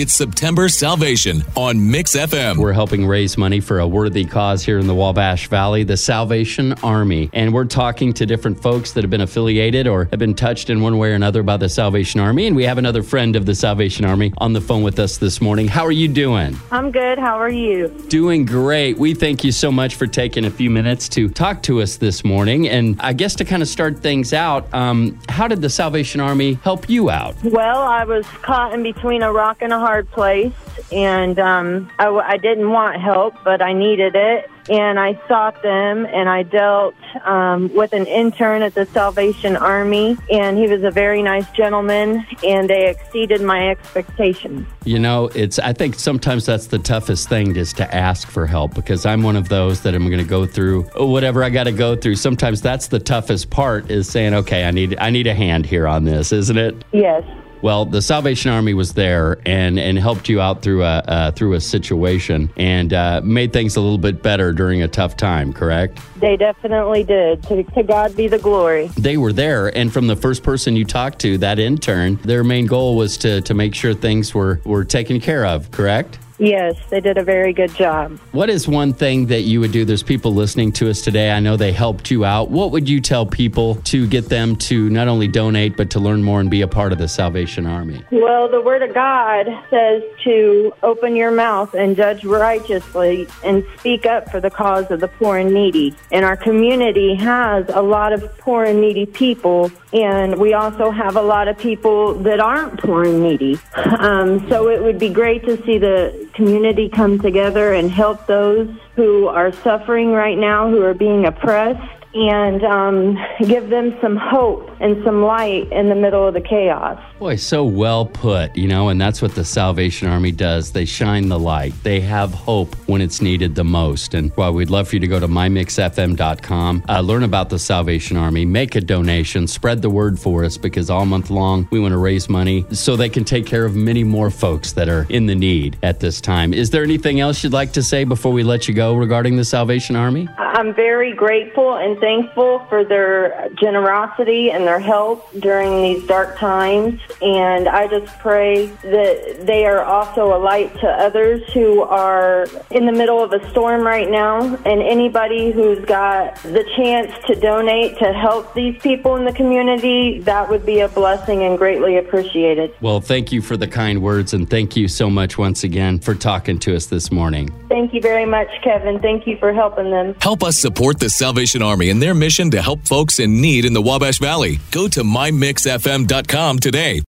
It's September Salvation on Mix FM. We're helping raise money for a worthy cause here in the Wabash Valley, the Salvation Army. And we're talking to different folks that have been affiliated or have been touched in one way or another by the Salvation Army. And we have another friend of the Salvation Army on the phone with us this morning. How are you doing? I'm good. How are you? Doing great. We thank you so much for taking a few minutes to talk to us this morning. And I guess to kind of start things out, um, how did the Salvation Army help you out? Well, I was caught in between a rock and a hard place, and um, I, I didn't want help, but I needed it. And I sought them, and I dealt um, with an intern at the Salvation Army, and he was a very nice gentleman, and they exceeded my expectations. You know, it's I think sometimes that's the toughest thing is to ask for help because I'm one of those that I'm going to go through whatever I got to go through. Sometimes that's the toughest part is saying, "Okay, I need I need a hand here on this," isn't it? Yes. Well, the Salvation Army was there and, and helped you out through a uh, through a situation and uh, made things a little bit better during a tough time. Correct? They definitely did. To, to God be the glory. They were there, and from the first person you talked to, that intern, their main goal was to to make sure things were were taken care of. Correct? Yes, they did a very good job. What is one thing that you would do? There's people listening to us today. I know they helped you out. What would you tell people to get them to not only donate, but to learn more and be a part of the Salvation Army? Well, the Word of God says to open your mouth and judge righteously and speak up for the cause of the poor and needy. And our community has a lot of poor and needy people, and we also have a lot of people that aren't poor and needy. Um, so it would be great to see the community come together and help those who are suffering right now, who are being oppressed and um, give them some hope and some light in the middle of the chaos. Boy, so well put, you know, and that's what the Salvation Army does. They shine the light. They have hope when it's needed the most. And while we'd love for you to go to mymixfm.com, uh, learn about the Salvation Army, make a donation, spread the word for us because all month long we want to raise money so they can take care of many more folks that are in the need at this time. Is there anything else you'd like to say before we let you go regarding the Salvation Army? I'm very grateful and thankful for their generosity and their help during these dark times. And I just pray that they are also a light to others who are in the middle of a storm right now. And anybody who's got the chance to donate to help these people in the community, that would be a blessing and greatly appreciated. Well, thank you for the kind words and thank you so much once again for talking to us this morning. Thank you very much, Kevin. Thank you for helping them. Help support the Salvation Army in their mission to help folks in need in the Wabash Valley. Go to mymixfm.com today.